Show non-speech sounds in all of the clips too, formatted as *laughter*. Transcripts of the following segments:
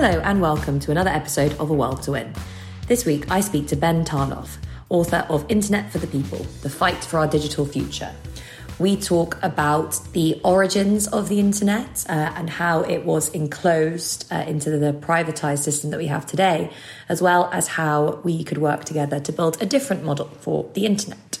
Hello, and welcome to another episode of A World to Win. This week, I speak to Ben Tarnoff, author of Internet for the People The Fight for Our Digital Future. We talk about the origins of the internet uh, and how it was enclosed uh, into the privatized system that we have today, as well as how we could work together to build a different model for the internet.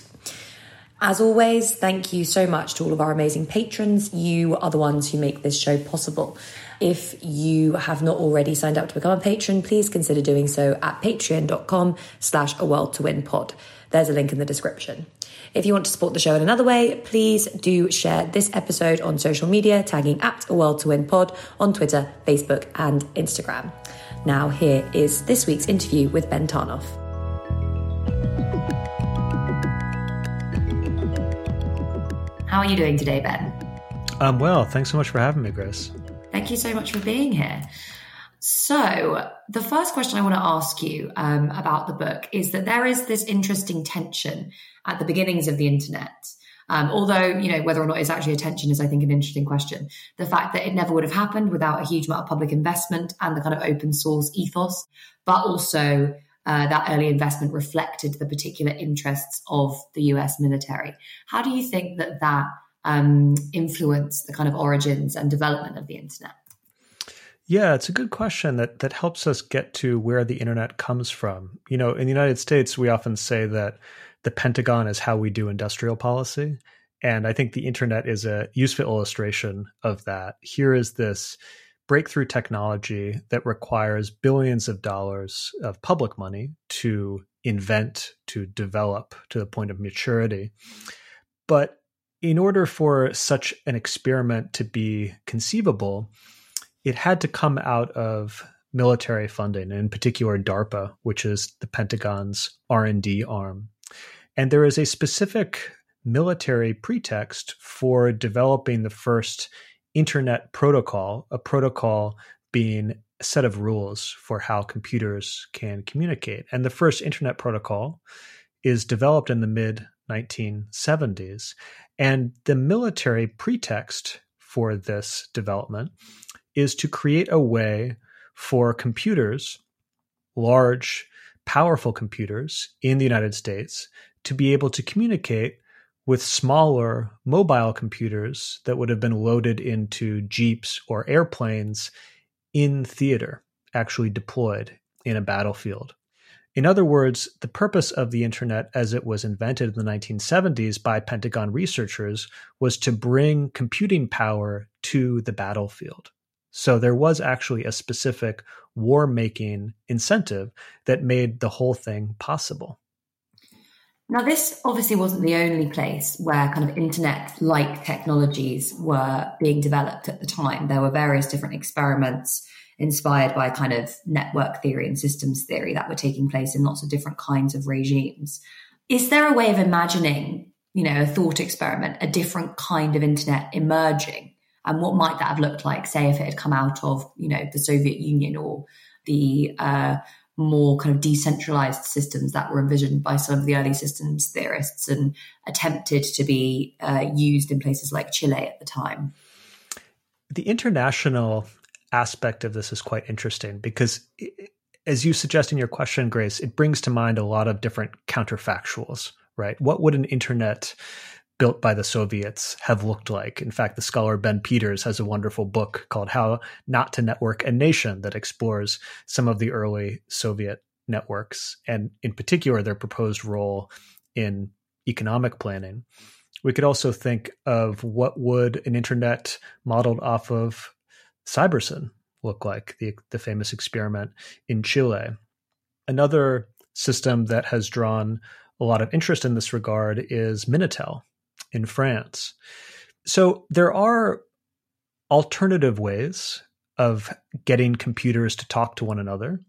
As always, thank you so much to all of our amazing patrons. You are the ones who make this show possible. If you have not already signed up to become a patron, please consider doing so at patreon.com slash a world to win pod. There's a link in the description. If you want to support the show in another way, please do share this episode on social media, tagging at a world to win pod on Twitter, Facebook, and Instagram. Now, here is this week's interview with Ben Tarnoff. How are you doing today, Ben? I'm well. Thanks so much for having me, Grace. Thank you so much for being here. So, the first question I want to ask you um, about the book is that there is this interesting tension at the beginnings of the internet. Um, although, you know, whether or not it's actually a tension is, I think, an interesting question. The fact that it never would have happened without a huge amount of public investment and the kind of open source ethos, but also uh, that early investment reflected the particular interests of the US military. How do you think that that um, influenced the kind of origins and development of the internet? Yeah, it's a good question that that helps us get to where the internet comes from. You know, in the United States, we often say that the Pentagon is how we do industrial policy, and I think the internet is a useful illustration of that. Here is this breakthrough technology that requires billions of dollars of public money to invent, to develop to the point of maturity. But in order for such an experiment to be conceivable, it had to come out of military funding, in particular DARPA, which is the Pentagon's R&D arm. And there is a specific military pretext for developing the first internet protocol, a protocol being a set of rules for how computers can communicate. And the first internet protocol is developed in the mid 1970s. And the military pretext for this development is to create a way for computers, large, powerful computers in the United States, to be able to communicate with smaller mobile computers that would have been loaded into jeeps or airplanes in theater, actually deployed in a battlefield. In other words, the purpose of the internet as it was invented in the 1970s by Pentagon researchers was to bring computing power to the battlefield. So there was actually a specific war making incentive that made the whole thing possible. Now, this obviously wasn't the only place where kind of internet like technologies were being developed at the time. There were various different experiments inspired by kind of network theory and systems theory that were taking place in lots of different kinds of regimes. Is there a way of imagining, you know, a thought experiment, a different kind of internet emerging? And what might that have looked like, say, if it had come out of, you know, the Soviet Union or the uh, more kind of decentralized systems that were envisioned by some of the early systems theorists and attempted to be uh, used in places like Chile at the time. The international aspect of this is quite interesting because, as you suggest in your question, Grace, it brings to mind a lot of different counterfactuals, right? What would an internet built by the Soviets have looked like. In fact, the scholar Ben Peters has a wonderful book called How Not to Network a Nation that explores some of the early Soviet networks and, in particular, their proposed role in economic planning. We could also think of what would an internet modeled off of Cybersyn look like, the, the famous experiment in Chile. Another system that has drawn a lot of interest in this regard is Minitel, in France. So there are alternative ways of getting computers to talk to one another,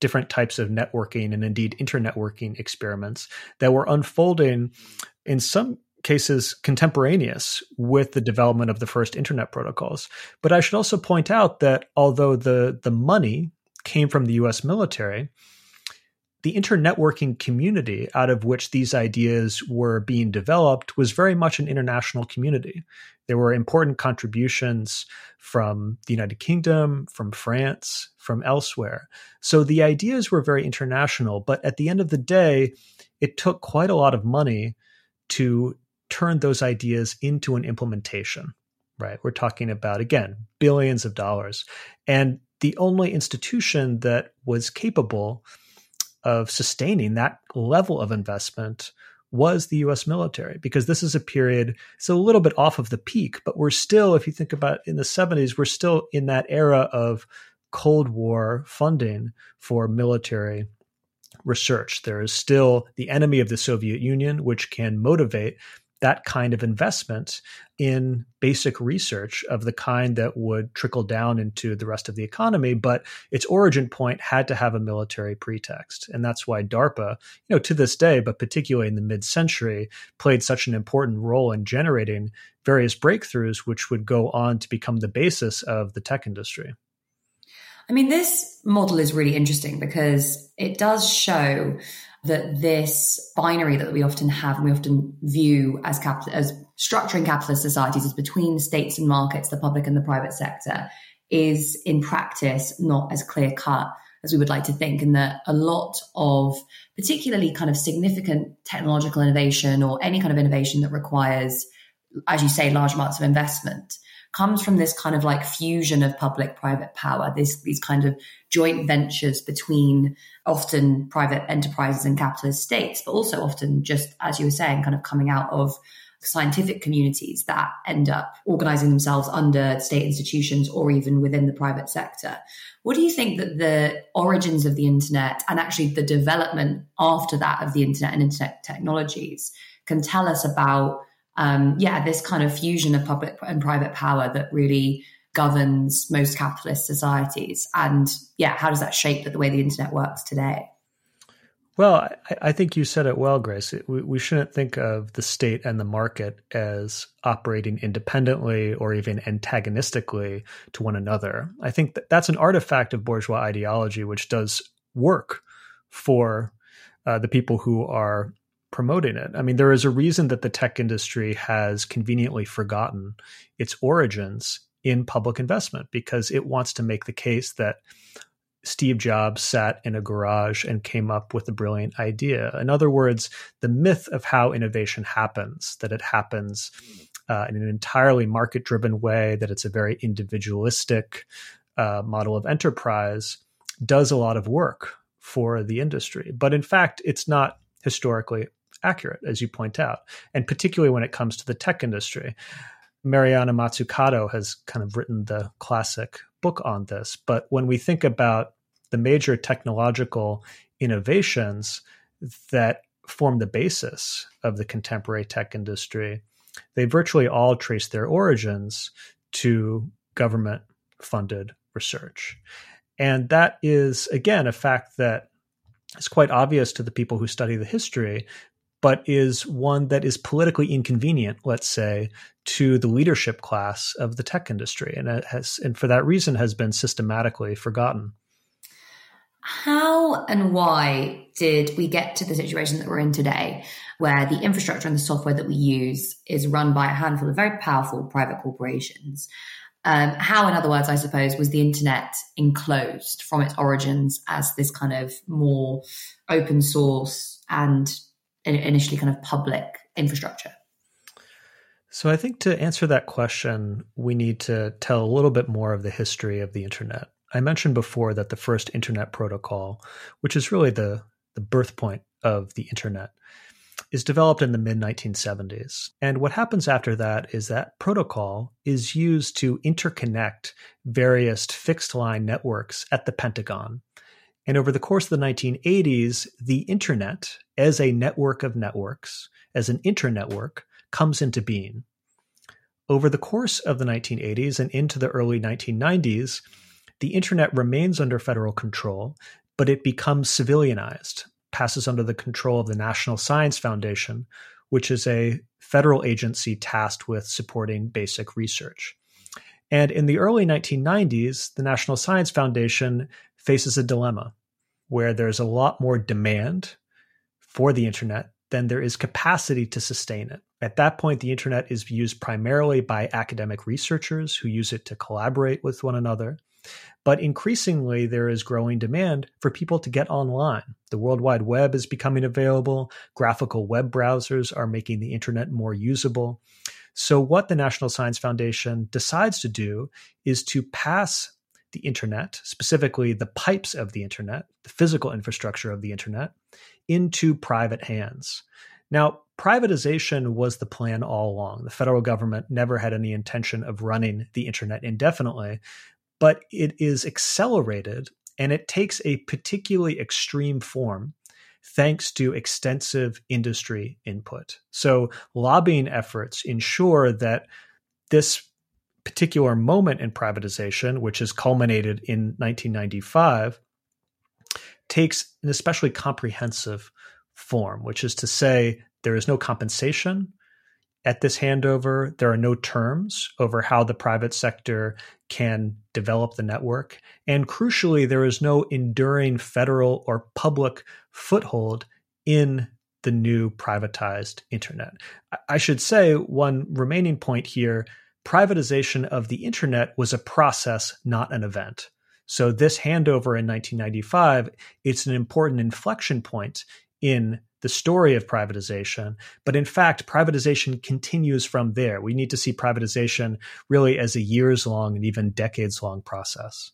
different types of networking and indeed internetworking experiments that were unfolding in some cases contemporaneous with the development of the first internet protocols. But I should also point out that although the the money came from the US military, the internetworking community out of which these ideas were being developed was very much an international community. There were important contributions from the United Kingdom, from France, from elsewhere. So the ideas were very international, but at the end of the day, it took quite a lot of money to turn those ideas into an implementation, right? We're talking about, again, billions of dollars. And the only institution that was capable of sustaining that level of investment was the US military because this is a period it's a little bit off of the peak but we're still if you think about in the 70s we're still in that era of cold war funding for military research there is still the enemy of the Soviet Union which can motivate that kind of investment in basic research of the kind that would trickle down into the rest of the economy but its origin point had to have a military pretext. And that's why darpa you know to this day but particularly in the mid-century played such an important role in generating various breakthroughs which would go on to become the basis of the tech industry. I mean, this model is really interesting because it does show that this binary that we often have and we often view as as structuring capitalist societies as between states and markets, the public and the private sector, is in practice not as clear cut as we would like to think, and that a lot of particularly kind of significant technological innovation or any kind of innovation that requires, as you say, large amounts of investment comes from this kind of like fusion of public private power, this, these kind of joint ventures between often private enterprises and capitalist states, but also often just, as you were saying, kind of coming out of scientific communities that end up organizing themselves under state institutions or even within the private sector. What do you think that the origins of the internet and actually the development after that of the internet and internet technologies can tell us about um, yeah, this kind of fusion of public and private power that really governs most capitalist societies. And yeah, how does that shape the way the internet works today? Well, I, I think you said it well, Grace. We, we, shouldn't think of the state and the market as operating independently or even antagonistically to one another. I think that that's an artifact of bourgeois ideology, which does work for uh, the people who are promoting it. I mean, there is a reason that the tech industry has conveniently forgotten its origins in public investment because it wants to make the case that Steve Jobs sat in a garage and came up with a brilliant idea. In other words, the myth of how innovation happens, that it happens uh, in an entirely market driven way, that it's a very individualistic uh, model of enterprise, does a lot of work for the industry. But in fact, it's not historically accurate, as you point out, and particularly when it comes to the tech industry. Mariana Mazzucato has kind of written the classic book on this. But when we think about the major technological innovations that form the basis of the contemporary tech industry, they virtually all trace their origins to government funded research. And that is, again, a fact that is quite obvious to the people who study the history, but is one that is politically inconvenient, let's say, to the leadership class of the tech industry, and has, and for that reason, has been systematically forgotten. How and why did we get to the situation that we're in today, where the infrastructure and the software that we use is run by a handful of very powerful private corporations? Um, how, in other words, I suppose, was the internet enclosed from its origins as this kind of more open source and initially kind of public infrastructure? So I think to answer that question, we need to tell a little bit more of the history of the internet. I mentioned before that the first internet protocol, which is really the, the birth point of the internet, is developed in the mid 1970s. And what happens after that is that protocol is used to interconnect various fixed line networks at the Pentagon and over the course of the 1980s, the internet as a network of networks, as an internetwork, comes into being. Over the course of the 1980s and into the early 1990s, the internet remains under federal control, but it becomes civilianized, passes under the control of the National Science Foundation, which is a federal agency tasked with supporting basic research. And in the early 1990s, the National Science Foundation faces a dilemma. Where there's a lot more demand for the internet than there is capacity to sustain it. At that point, the internet is used primarily by academic researchers who use it to collaborate with one another. But increasingly, there is growing demand for people to get online. The World Wide Web is becoming available. Graphical web browsers are making the internet more usable. So, what the National Science Foundation decides to do is to pass the internet, specifically the pipes of the internet, the physical infrastructure of the internet, into private hands. Now, privatization was the plan all along. The federal government never had any intention of running the internet indefinitely, but it is accelerated and it takes a particularly extreme form thanks to extensive industry input. So, lobbying efforts ensure that this particular moment in privatization, which has culminated in 1995, takes an especially comprehensive form, which is to say, there is no compensation at this handover. There are no terms over how the private sector can develop the network. And crucially, there is no enduring federal or public foothold in the new privatized internet. I should say one remaining point here privatization of the internet was a process, not an event. So this handover in 1995, it's an important inflection point in the story of privatization. But in fact, privatization continues from there. We need to see privatization really as a years long and even decades long process.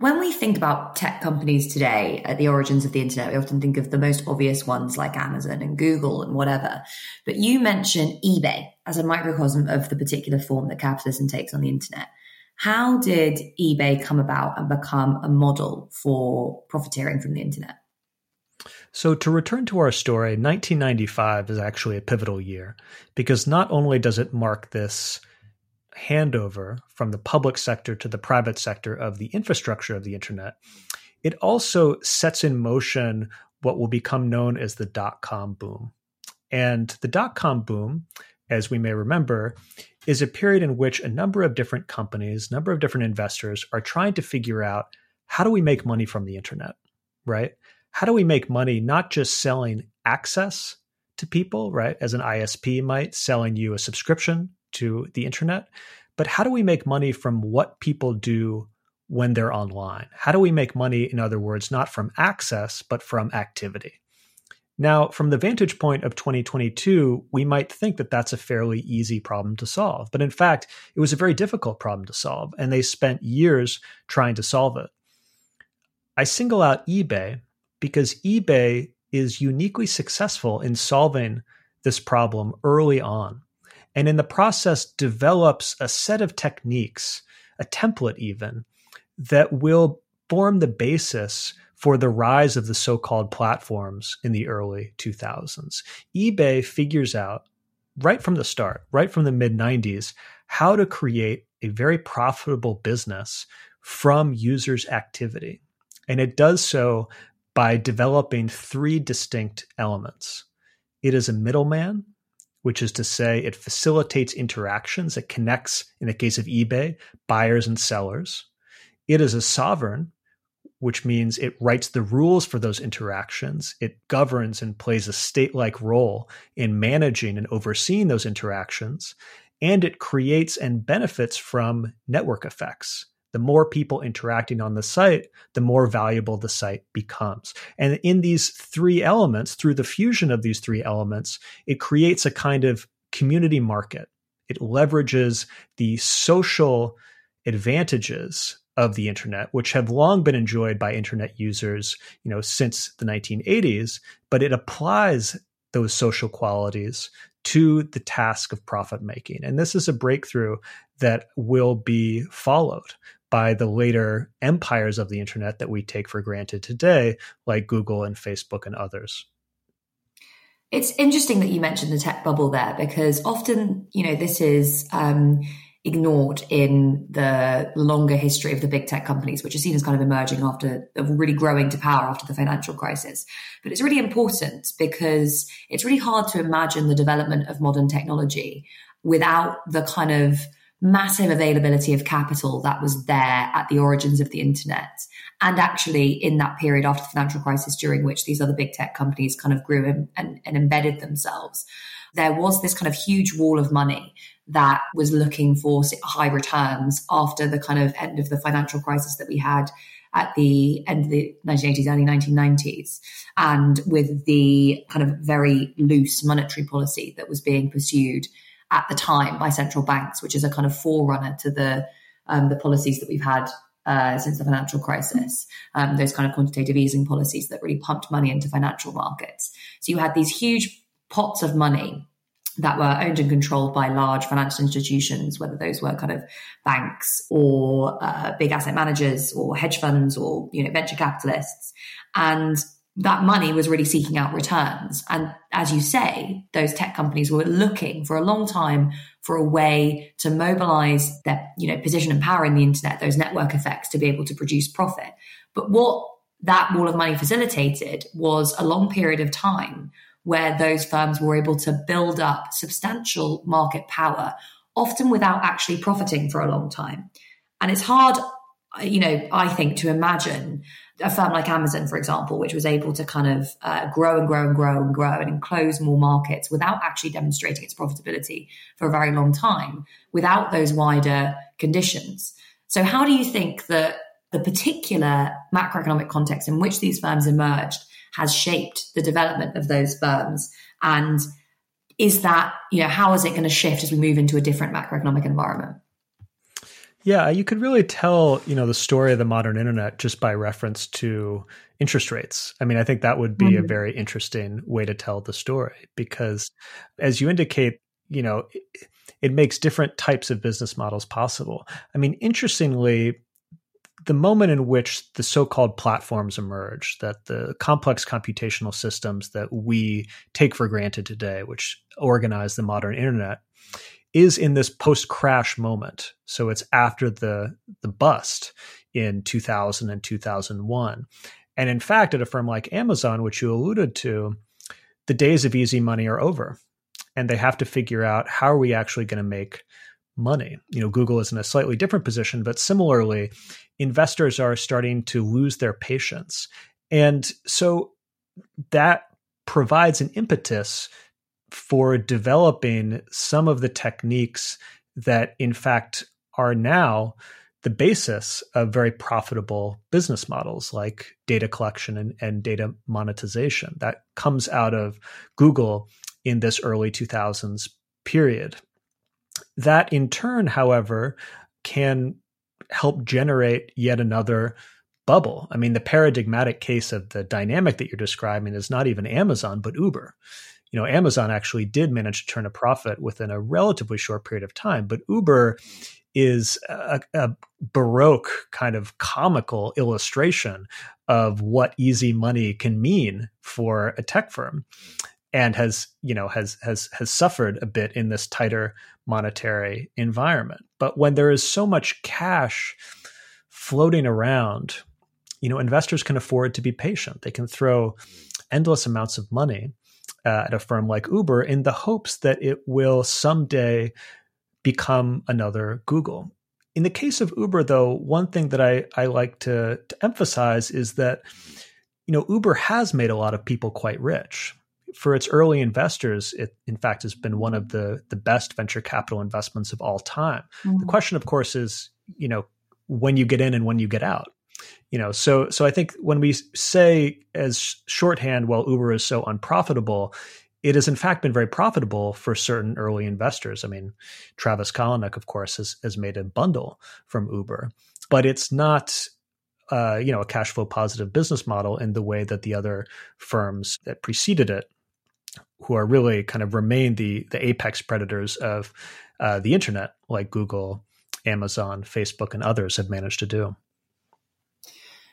When we think about tech companies today at the origins of the internet, we often think of the most obvious ones like Amazon and Google and whatever. But you mentioned eBay as a microcosm of the particular form that capitalism takes on the internet. How did eBay come about and become a model for profiteering from the internet? So, to return to our story, 1995 is actually a pivotal year because not only does it mark this handover from the public sector to the private sector of the infrastructure of the internet, it also sets in motion what will become known as the dot com boom. And the dot com boom, as we may remember, is a period in which a number of different companies, number of different investors are trying to figure out how do we make money from the internet, right? how do we make money not just selling access to people, right? As an ISP might, selling you a subscription to the internet, but how do we make money from what people do when they're online? How do we make money, in other words, not from access, but from activity? Now, from the vantage point of 2022, we might think that that's a fairly easy problem to solve. But in fact, it was a very difficult problem to solve, and they spent years trying to solve it. I single out eBay because eBay is uniquely successful in solving this problem early on. And in the process, develops a set of techniques, a template even, that will form the basis for the rise of the so called platforms in the early 2000s. eBay figures out right from the start, right from the mid 90s, how to create a very profitable business from users' activity. And it does so by developing three distinct elements. It is a middleman, which is to say, it facilitates interactions. It connects, in the case of eBay, buyers and sellers. It is a sovereign, which means it writes the rules for those interactions. It governs and plays a state like role in managing and overseeing those interactions. And it creates and benefits from network effects the more people interacting on the site, the more valuable the site becomes. And in these three elements, through the fusion of these three elements, it creates a kind of community market. It leverages the social advantages of the internet, which have long been enjoyed by internet users, you know, since the 1980s, but it applies those social qualities to the task of profit making. And this is a breakthrough that will be followed by the later empires of the internet that we take for granted today, like Google and Facebook and others. It's interesting that you mentioned the tech bubble there because often, you know, this is um, ignored in the longer history of the big tech companies, which are seen as kind of emerging after, really growing to power after the financial crisis. But it's really important because it's really hard to imagine the development of modern technology without the kind of massive availability of capital that was there at the origins of the internet. And actually, in that period after the financial crisis, during which these other big tech companies kind of grew and, and, and embedded themselves, there was this kind of huge wall of money that was looking for high returns after the kind of end of the financial crisis that we had at the end of the 1980s, early 1990s, and with the kind of very loose monetary policy that was being pursued at the time by central banks, which is a kind of forerunner to the um, the policies that we've had uh, since the financial crisis, um, those kind of quantitative easing policies that really pumped money into financial markets. So you had these huge pots of money that were owned and controlled by large financial institutions, whether those were kind of banks or uh, big asset managers or hedge funds or you know venture capitalists, and that money was really seeking out returns. And as you say, those tech companies were looking for a long time for a way to mobilize their, you know, position and power in the internet, those network effects to be able to produce profit. But what that wall of money facilitated was a long period of time where those firms were able to build up substantial market power, often without actually profiting for a long time. And it's hard, you know, I think, to imagine a firm like Amazon, for example, which was able to kind of uh, grow and grow and grow and grow and enclose more markets without actually demonstrating its profitability for a very long time, without those wider conditions. So, how do you think that the particular macroeconomic context in which these firms emerged has shaped the development of those firms? And is that, you know, how is it going to shift as we move into a different macroeconomic environment? Yeah, you could really tell, you know, the story of the modern internet just by reference to interest rates. I mean, I think that would be mm-hmm. a very interesting way to tell the story because as you indicate, you know, it, it makes different types of business models possible. I mean, interestingly, the moment in which the so-called platforms emerge, that the complex computational systems that we take for granted today, which organize the modern internet, is in this post-crash moment. So it's after the the bust in 2000 and 2001. And in fact, at a firm like Amazon, which you alluded to, the days of easy money are over. And they have to figure out how are we actually going to make money. You know, Google is in a slightly different position, but similarly, investors are starting to lose their patience. And so that provides an impetus for developing some of the techniques that, in fact, are now the basis of very profitable business models like data collection and, and, data monetization that comes out of Google in this early 2000s period. That in turn, however, can help generate yet another bubble. I mean, the paradigmatic case of the dynamic that you're describing is not even Amazon, but Uber. You know, Amazon actually did manage to turn a profit within a relatively short period of time, but Uber is a, a baroque kind of comical illustration of what easy money can mean for a tech firm and has you know has has has suffered a bit in this tighter monetary environment. But when there is so much cash floating around you know investors can afford to be patient. They can throw endless amounts of money uh, at a firm like uber in the hopes that it will someday become another google in the case of uber though one thing that i, I like to, to emphasize is that you know uber has made a lot of people quite rich for its early investors, it in fact has been one of the the best venture capital investments of all time. Mm-hmm. The question, of course, is you know when you get in and when you get out. You know, so so I think when we say as shorthand, well, Uber is so unprofitable, it has in fact been very profitable for certain early investors. I mean, Travis Kalanick, of course, has has made a bundle from Uber, but it's not uh, you know a cash flow positive business model in the way that the other firms that preceded it who are really kind of remain the the apex predators of uh, the internet, like Google, Amazon, Facebook, and others have managed to do.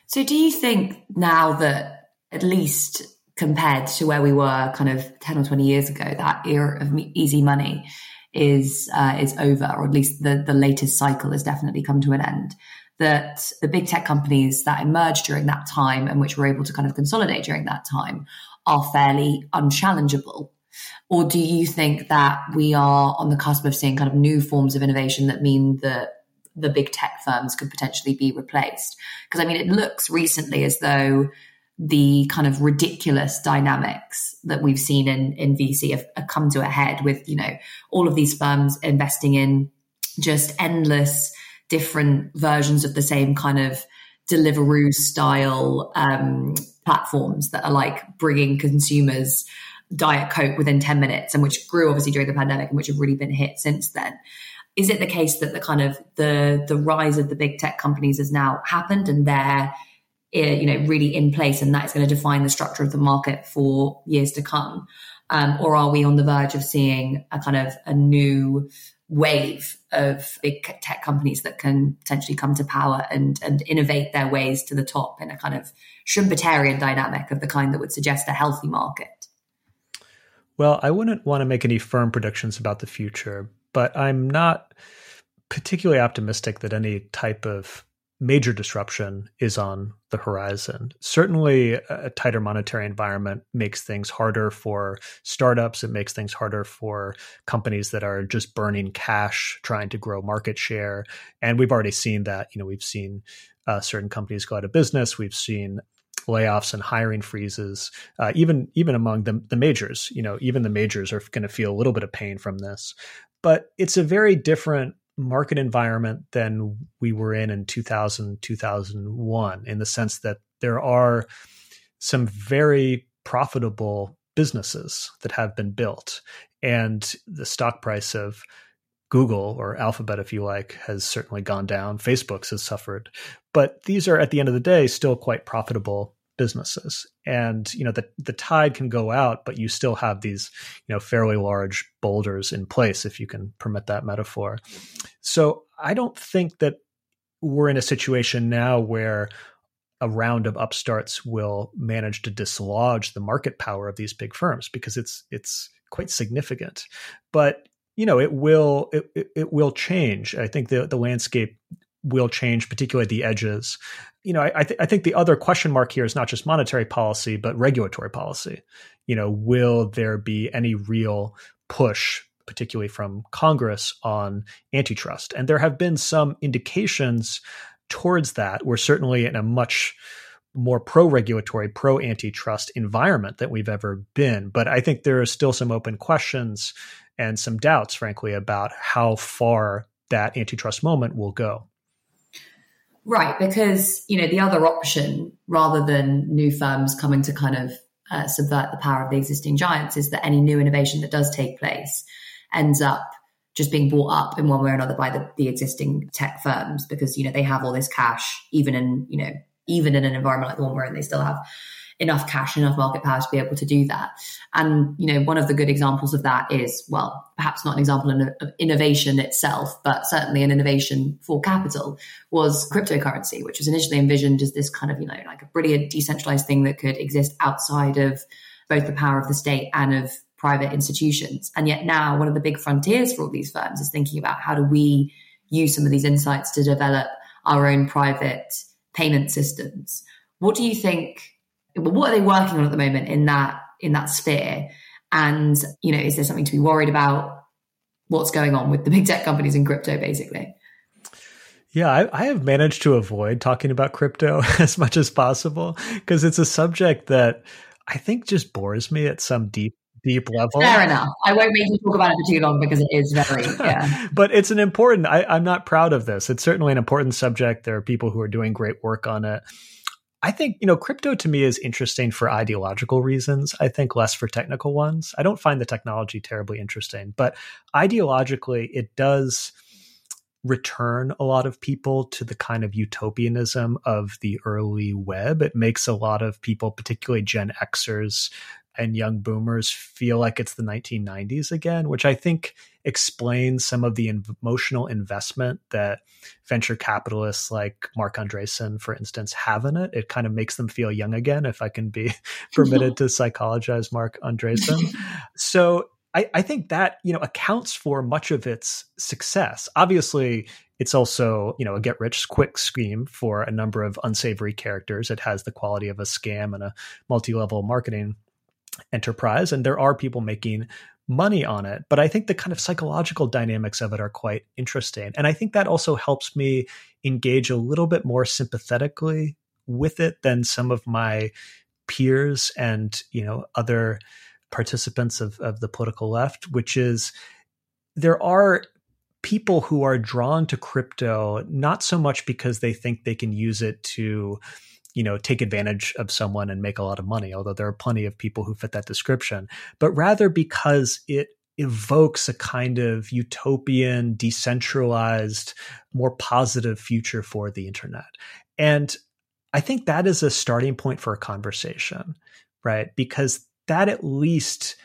So, do you think now that at least compared to where we were kind of ten or twenty years ago, that era of easy money is uh, is over, or at least the the latest cycle has definitely come to an end? That the big tech companies that emerged during that time and which were able to kind of consolidate during that time are fairly unchallengeable. Or do you think that we are on the cusp of seeing kind of new forms of innovation that mean that the big tech firms could potentially be replaced? Because I mean, it looks recently as though the kind of ridiculous dynamics that we've seen in, in VC have, have come to a head with, you know, all of these firms investing in just endless different versions of the same kind of Deliveroo style um, platforms that are like bringing consumers Diet Coke within 10 minutes and which grew obviously during the pandemic and which have really been hit since then. Is it the case that the kind of the the rise of the big tech companies has now happened and they're eh, you know really in place and that's going to define the structure of the market for years to come? Um, or are we on the verge of seeing a kind of a new wave of big tech companies that can potentially come to power and and innovate their ways to the top in a kind of Schumpeterian dynamic of the kind that would suggest a healthy market? Well, I wouldn't want to make any firm predictions about the future, but I'm not particularly optimistic that any type of major disruption is on the horizon. Certainly, a tighter monetary environment makes things harder for startups. It makes things harder for companies that are just burning cash, trying to grow market share. And we've already seen that. You know, we've seen uh, certain companies go out of business. We've seen layoffs and hiring freezes, uh, even even among the, the majors. You know, even the majors are going to feel a little bit of pain from this. But it's a very different market environment than we were in in 2000 2001 in the sense that there are some very profitable businesses that have been built and the stock price of Google or Alphabet, if you like, has certainly gone down. Facebook's has suffered, but these are at the end of the day still quite profitable businesses. And you know the the tide can go out but you still have these you know fairly large boulders in place if you can permit that metaphor. So i don't think that we're in a situation now where a round of upstarts will manage to dislodge the market power of these big firms because it's it's quite significant. But you know it will it, it will change. I think the the landscape will change, particularly at the edges. You know, I, th- I think the other question mark here is not just monetary policy, but regulatory policy. You know, will there be any real push, particularly from Congress, on antitrust? And there have been some indications towards that. We're certainly in a much more pro regulatory, pro antitrust environment than we've ever been. But I think there are still some open questions and some doubts, frankly, about how far that antitrust moment will go. Right, because you know the other option, rather than new firms coming to kind of uh, subvert the power of the existing giants, is that any new innovation that does take place ends up just being bought up in one way or another by the, the existing tech firms because you know they have all this cash, even in you know even in an environment like the one we're in, they still have enough cash, enough market power to be able to do that. And, you know, one of the good examples of that is, well, perhaps not an example of innovation itself, but certainly an innovation for capital was cryptocurrency, which was initially envisioned as this kind of, you know, like a brilliant decentralized thing that could exist outside of both the power of the state and of private institutions. And yet now one of the big frontiers for all these firms is thinking about how do we use some of these insights to develop our own private payment systems. What do you think what are they working on at the moment in that in that sphere? And you know, is there something to be worried about? What's going on with the big tech companies in crypto, basically? Yeah, I, I, have managed to avoid talking about crypto *laughs* as much as possible because it's a subject that I think just bores me at some deep deep level. Fair enough. I won't make you talk about it for too long because it is very, *laughs* yeah. but it's an important, I, I'm not proud of this. It's certainly an important subject. There are people who are doing great work on it. I think, you know, crypto to me is interesting for ideological reasons. I think less for technical ones. I don't find the technology terribly interesting, but ideologically, it does return a lot of people to the kind of utopianism of the early web. It makes a lot of people, particularly Gen Xers, and young boomers feel like it's the 1990s again, which I think explains some of the emotional investment that venture capitalists like Marc Andreessen, for instance, have in it. It kind of makes them feel young again, if I can be *laughs* permitted to psychologize Marc Andreessen. *laughs* so I, I think that you know accounts for much of its success. Obviously, it's also, you know, a get rich quick scheme for a number of unsavory characters. It has the quality of a scam and a multi-level marketing enterprise and there are people making money on it. But I think the kind of psychological dynamics of it are quite interesting. And I think that also helps me engage a little bit more sympathetically with it than some of my peers and, you know, other participants of, of the political left, which is there are people who are drawn to crypto not so much because they think they can use it to you know take advantage of someone and make a lot of money although there are plenty of people who fit that description but rather because it evokes a kind of utopian decentralized more positive future for the internet. And i think that is a starting point for a conversation right? Because that at least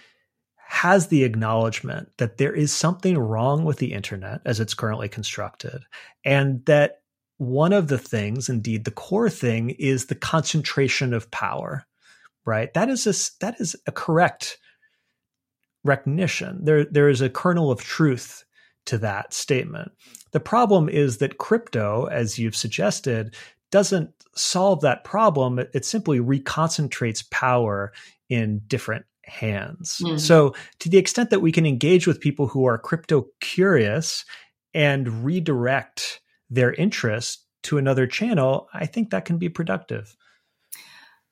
has the acknowledgement that there is something wrong with the internet as it's currently constructed and that one of the things, indeed the core thing, is the concentration of power. Right? That is a, that is a correct recognition. There there is a kernel of truth to that statement. The problem is that crypto, as you've suggested, doesn't solve that problem. It, it simply reconcentrates power in different hands. Mm-hmm. So, to the extent that we can engage with people who are crypto curious and redirect their interest to another channel, I think that can be productive.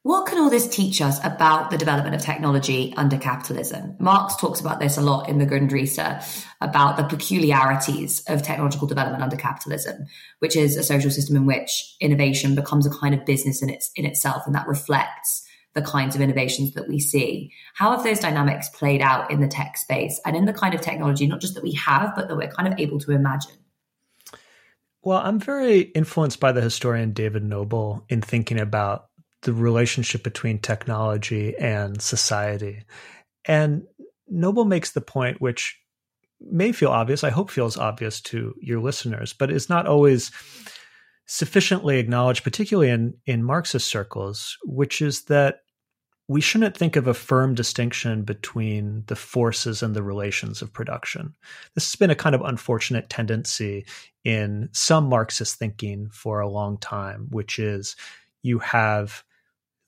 What can all this teach us about the development of technology under capitalism? Marx talks about this a lot in the Grundrisse about the peculiarities of technological development under capitalism, which is a social system in which innovation becomes a kind of business in its in itself, and that reflects the kinds of innovations that we see. How have those dynamics played out in the tech space and in the kind of technology, not just that we have, but that we're kind of able to imagine? Well, I'm very influenced by the historian David Noble in thinking about the relationship between technology and society. And Noble makes the point, which may feel obvious, I hope feels obvious to your listeners, but is not always sufficiently acknowledged, particularly in, in Marxist circles, which is that we shouldn't think of a firm distinction between the forces and the relations of production. This has been a kind of unfortunate tendency in some Marxist thinking for a long time, which is you have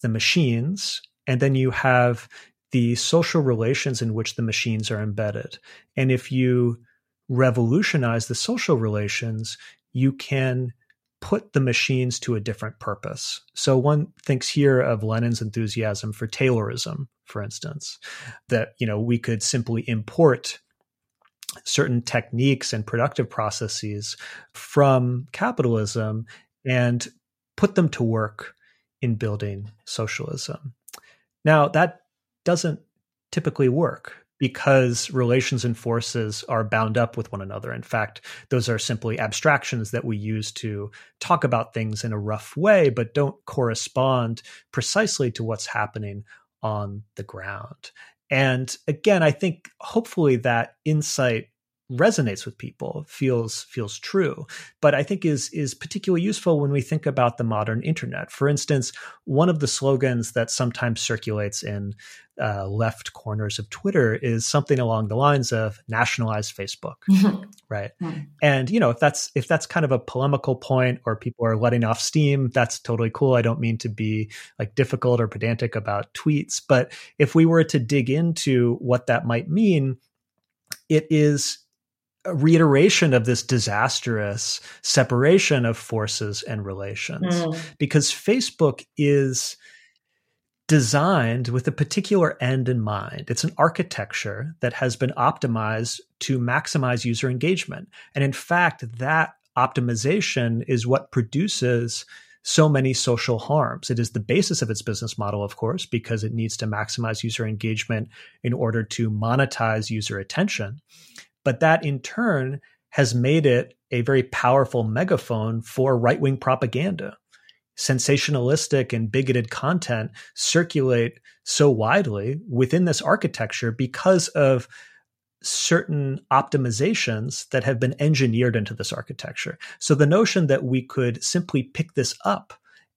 the machines and then you have the social relations in which the machines are embedded. And if you revolutionize the social relations, you can put the machines to a different purpose. So one thinks here of Lenin's enthusiasm for Taylorism, for instance, that you know we could simply import certain techniques and productive processes from capitalism and put them to work in building socialism. Now that doesn't typically work because relations and forces are bound up with one another. In fact, those are simply abstractions that we use to talk about things in a rough way, but don't correspond precisely to what's happening on the ground. And again, I think hopefully that insight resonates with people feels feels true. But i think is is particularly useful when we think about the modern internet. For instance one of the slogans that sometimes circulates in uh, left corners of twitter is something along the lines of nationalize facebook *laughs* right? Mm-hmm. and you know if that's if that's kind of a polemical point or people are letting off steam that's totally cool. I don't mean to be like difficult or pedantic about tweets but if we were to dig into what that might mean it is a reiteration of this disastrous separation of forces and relations mm. because Facebook is designed with a particular end in mind. It's an architecture that has been optimized to maximize user engagement. And in fact, that optimization is what produces so many social harms. It is the basis of its business model, of course, because it needs to maximize user engagement in order to monetize user attention. But that in turn has made it a very powerful megaphone for right wing propaganda. Sensationalistic and bigoted content circulate so widely within this architecture because of certain optimizations that have been engineered into this architecture. So the notion that we could simply pick this up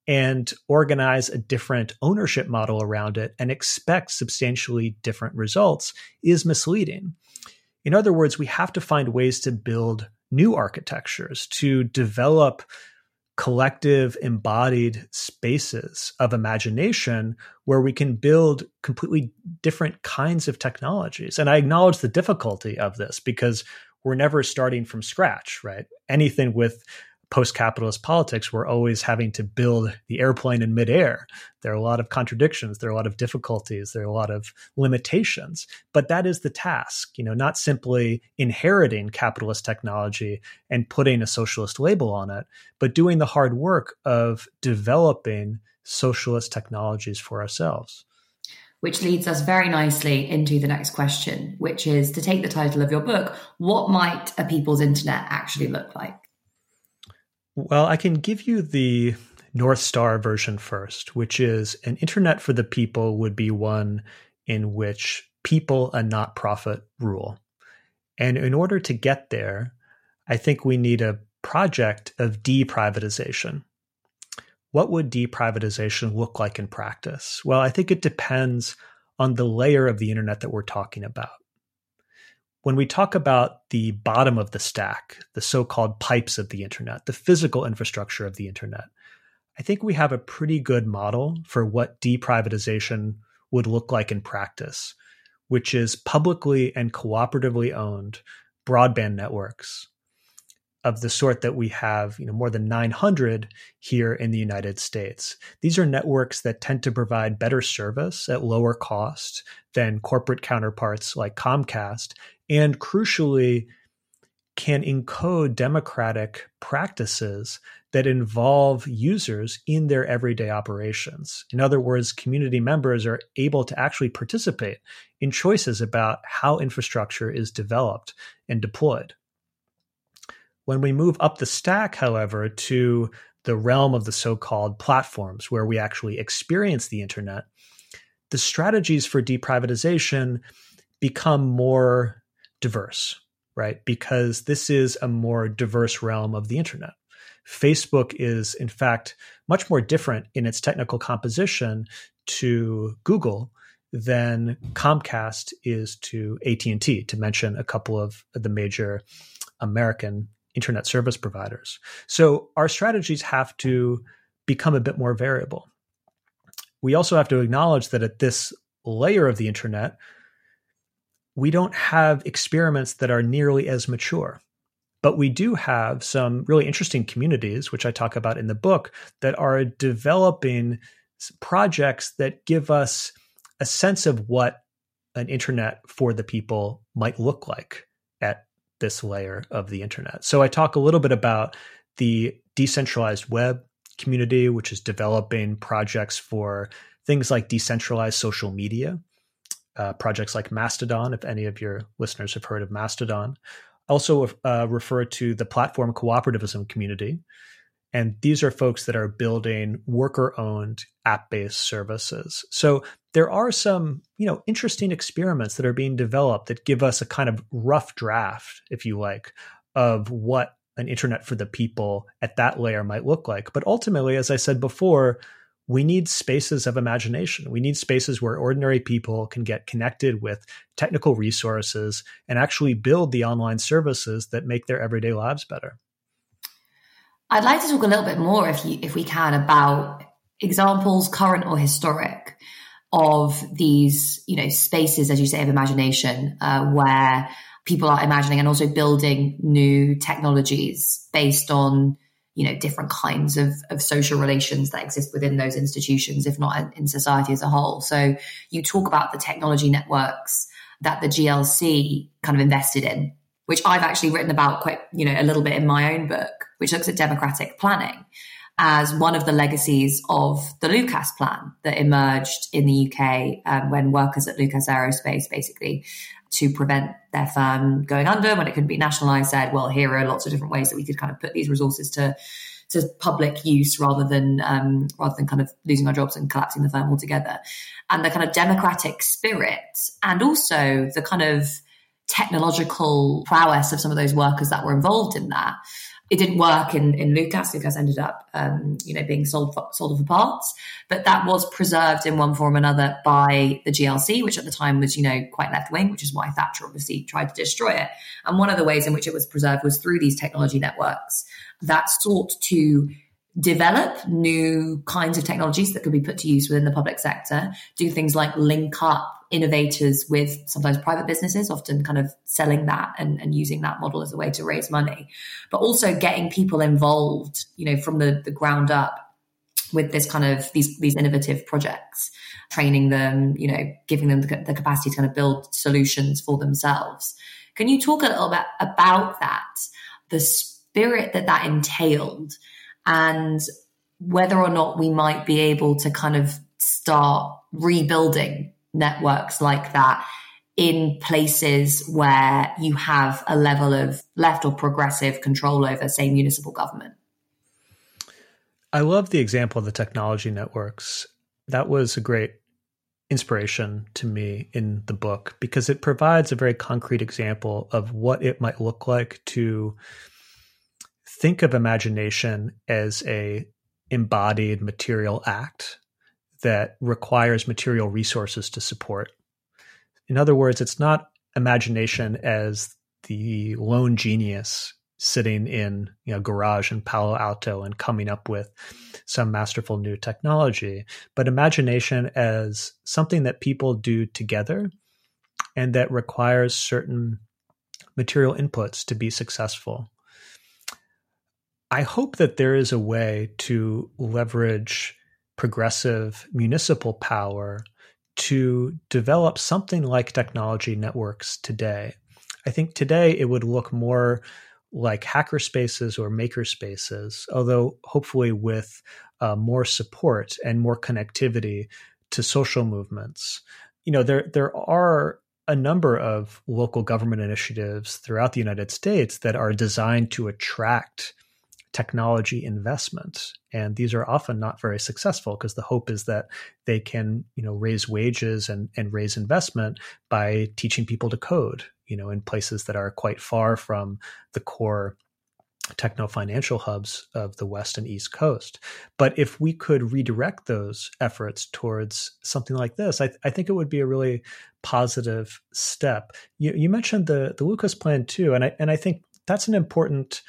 and organize a different ownership model around it and expect substantially different results is misleading. In other words, we have to find ways to build new architectures, to develop collective embodied spaces of imagination where we can build completely different kinds of technologies. And I acknowledge the difficulty of this because we're never starting from scratch, right? Anything with post capitalist politics, we're always having to build the airplane in midair. There are a lot of contradictions, there are a lot of difficulties, there are a lot of limitations. But that is the task, you know, not simply inheriting capitalist technology and putting a socialist label on it, but doing the hard work of developing socialist technologies for ourselves. Which leads us very nicely into the next question, which is to take the title of your book, what might a people's internet actually look like? Well, I can give you the North Star version first, which is an internet for the people would be one in which people and not profit rule. And in order to get there, I think we need a project of deprivatization. What would deprivatization look like in practice? Well, I think it depends on the layer of the internet that we're talking about when we talk about the bottom of the stack, the so called pipes of the internet, the physical infrastructure of the internet, I think we have a pretty good model for what deprivatization would look like in practice, which is publicly and cooperatively owned broadband networks of the sort that we have, you know, more than 900 here in the United States. These are networks that tend to provide better service at lower cost than corporate counterparts like Comcast and crucially can encode democratic practices that involve users in their everyday operations. In other words, community members are able to actually participate in choices about how infrastructure is developed and deployed. When we move up the stack, however, to the realm of the so called platforms where we actually experience the internet, the strategies for deprivatization become more diverse, right? Because this is a more diverse realm of the internet. Facebook is, in fact, much more different in its technical composition to Google than Comcast is to AT&T, to mention a couple of the major American internet service providers. So our strategies have to become a bit more variable. We also have to acknowledge that at this layer of the internet, we don't have experiments that are nearly as mature. But we do have some really interesting communities, which I talk about in the book, that are developing projects that give us a sense of what an internet for the people might look like at this layer of the internet. So I talk a little bit about the decentralized web community, which is developing projects for things like decentralized social media uh, projects like Mastodon, if any of your listeners have heard of Mastodon. Also uh, refer to the platform cooperativism community. And these are folks that are building worker owned app based services. So there are some, you know, interesting experiments that are being developed that give us a kind of rough draft, if you like, of what an internet for the people at that layer might look like. But ultimately, as I said before, we need spaces of imagination. We need spaces where ordinary people can get connected with technical resources and actually build the online services that make their everyday lives better. I'd like to talk a little bit more, if you, if we can, about examples, current or historic, of these, you know, spaces, as you say, of imagination, uh, where people are imagining and also building new technologies based on you know different kinds of, of social relations that exist within those institutions if not in society as a whole. So you talk about the technology networks that the glc kind of invested in which i've actually written about quite you know a little bit in my own book which looks at democratic planning as one of the legacies of the lucas plan that emerged in the uk um, when workers at lucas aerospace basically to prevent their firm going under when it couldn't be nationalized said, well, here are lots of different ways that we could kind of put these resources to to public use rather than um, rather than kind of losing our jobs and collapsing the firm altogether. And the kind of democratic spirit and also the kind of technological prowess of some of those workers that were involved in that it didn't work in, in Lucas. Lucas ended up, um, you know, being sold for, sold for parts, but that was preserved in one form or another by the GLC, which at the time was, you know, quite left wing, which is why Thatcher obviously tried to destroy it. And one of the ways in which it was preserved was through these technology networks that sought to develop new kinds of technologies that could be put to use within the public sector, do things like link up innovators with sometimes private businesses, often kind of selling that and, and using that model as a way to raise money, but also getting people involved, you know, from the, the ground up with this kind of these these innovative projects training them you know giving them the, the capacity to kind of build solutions for themselves. Can you talk a little bit about that? The spirit that that entailed and whether or not we might be able to kind of start rebuilding networks like that in places where you have a level of left or progressive control over, say, municipal government. I love the example of the technology networks. That was a great inspiration to me in the book because it provides a very concrete example of what it might look like to think of imagination as a embodied material act that requires material resources to support. In other words, it's not imagination as the lone genius sitting in you know garage in Palo Alto and coming up with some masterful new technology, but imagination as something that people do together and that requires certain material inputs to be successful. I hope that there is a way to leverage progressive municipal power to develop something like technology networks today. I think today it would look more like hacker spaces or maker spaces, although hopefully with uh, more support and more connectivity to social movements. You know, there there are a number of local government initiatives throughout the United States that are designed to attract technology investment. And these are often not very successful because the hope is that they can you know raise wages and, and raise investment by teaching people to code you know in places that are quite far from the core techno financial hubs of the west and east coast. But if we could redirect those efforts towards something like this i, I think it would be a really positive step. You, you mentioned the the lucas plan too and i and i think that's an important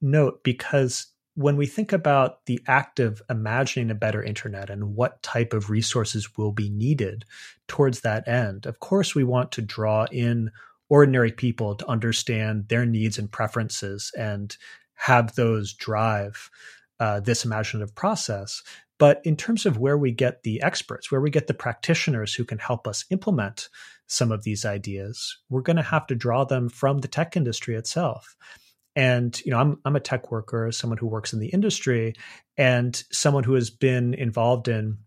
note because when we think about the act of imagining a better internet and what type of resources will be needed towards that end, of course, we want to draw in ordinary people to understand their needs and preferences and have those drive uh, this imaginative process. But in terms of where we get the experts, where we get the practitioners who can help us implement some of these ideas, we're going to have to draw them from the tech industry itself. And you know, I'm I'm a tech worker, someone who works in the industry, and someone who has been involved in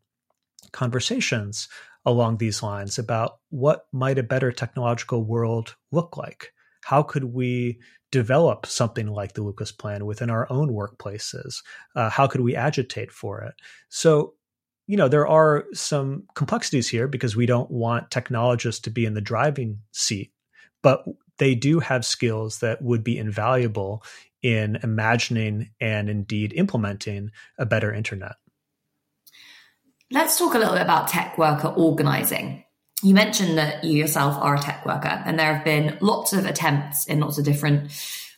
conversations along these lines about what might a better technological world look like. How could we develop something like the Lucas Plan within our own workplaces? Uh, how could we agitate for it? So you know there are some complexities here because we don't want technologists to be in the driving seat but they do have skills that would be invaluable in imagining and indeed implementing a better internet. Let's talk a little bit about tech worker organizing. You mentioned that you yourself are a tech worker, and there have been lots of attempts in lots of different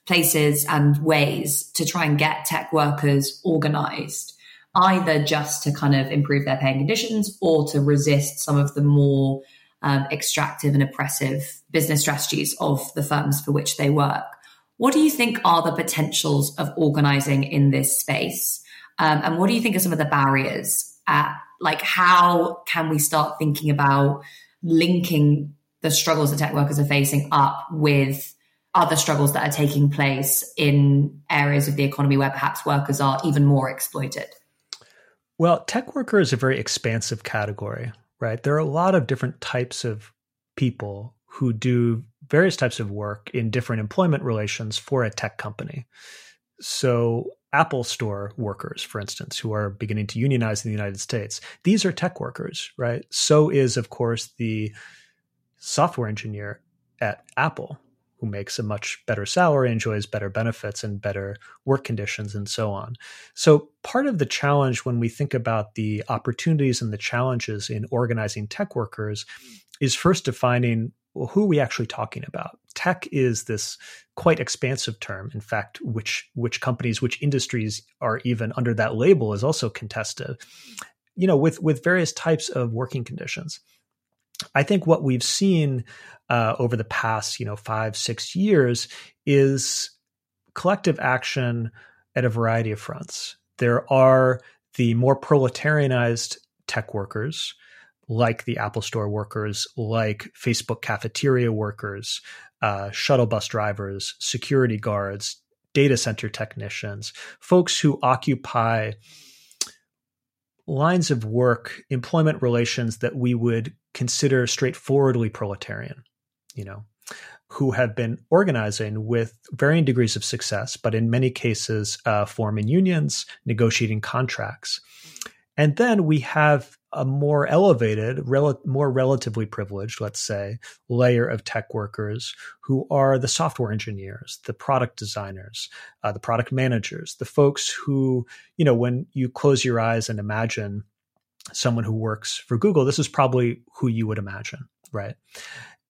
places and ways to try and get tech workers organized, either just to kind of improve their paying conditions or to resist some of the more um, extractive and oppressive business strategies of the firms for which they work. What do you think are the potentials of organizing in this space? Um, and what do you think are some of the barriers? At, like, how can we start thinking about linking the struggles that tech workers are facing up with other struggles that are taking place in areas of the economy where perhaps workers are even more exploited? Well, tech worker is a very expansive category right? There are a lot of different types of people who do various types of work in different employment relations for a tech company. So, Apple Store workers, for instance, who are beginning to unionize in the United States, these are tech workers, right? So is, of course, the software engineer at Apple who makes a much better salary, enjoys better benefits and better work conditions, and so on. So, part of the challenge when we think about the opportunities and the challenges in organizing tech workers is first defining well, who are we actually talking about? Tech is this quite expansive term. In fact, which which companies, which industries are even under that label is also contested. You know, with with various types of working conditions. I think what we've seen uh, over the past, you know, five six years is collective action at a variety of fronts. There are the more proletarianized tech workers like the Apple Store workers, like Facebook cafeteria workers, uh, shuttle bus drivers, security guards, data center technicians, folks who occupy lines of work, employment relations that we would consider straightforwardly proletarian, you know, who have been organizing with varying degrees of success, but in many cases, uh, forming unions, negotiating contracts. And then we have a more elevated, rel- more relatively privileged, let's say, layer of tech workers who are the software engineers, the product designers, uh, the product managers, the folks who, you know, when you close your eyes and imagine someone who works for Google, this is probably who you would imagine, right?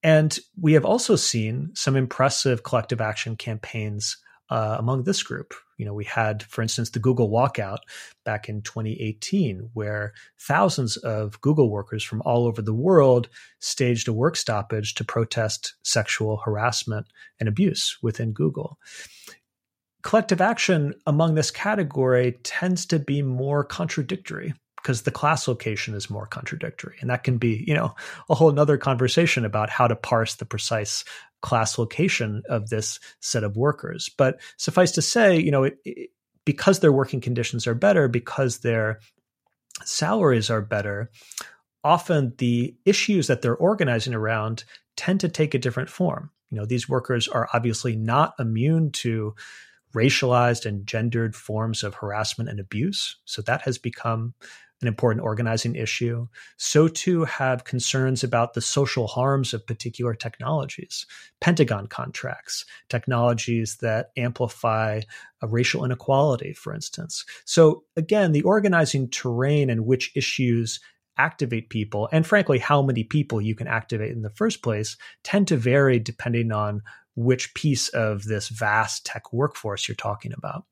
And we have also seen some impressive collective action campaigns uh, among this group. You know, we had, for instance, the Google walkout back in 2018, where thousands of Google workers from all over the world staged a work stoppage to protest sexual harassment and abuse within Google. Collective action among this category tends to be more contradictory because the class location is more contradictory. And that can be, you know, a whole nother conversation about how to parse the precise class location of this set of workers. But suffice to say, you know, it, it, because their working conditions are better, because their salaries are better, often the issues that they're organizing around tend to take a different form. You know, these workers are obviously not immune to racialized and gendered forms of harassment and abuse. So that has become an important organizing issue. So too have concerns about the social harms of particular technologies, Pentagon contracts, technologies that amplify racial inequality, for instance. So again, the organizing terrain and which issues activate people, and frankly, how many people you can activate in the first place, tend to vary depending on which piece of this vast tech workforce you're talking about.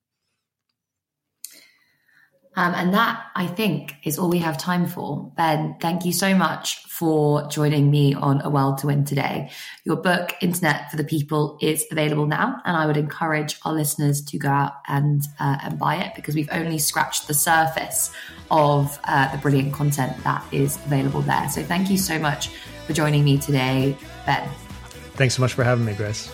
Um, and that, I think, is all we have time for. Ben, thank you so much for joining me on A World to Win today. Your book, Internet for the People, is available now, and I would encourage our listeners to go out and, uh, and buy it because we've only scratched the surface of uh, the brilliant content that is available there. So thank you so much for joining me today, Ben. Thanks so much for having me, Grace.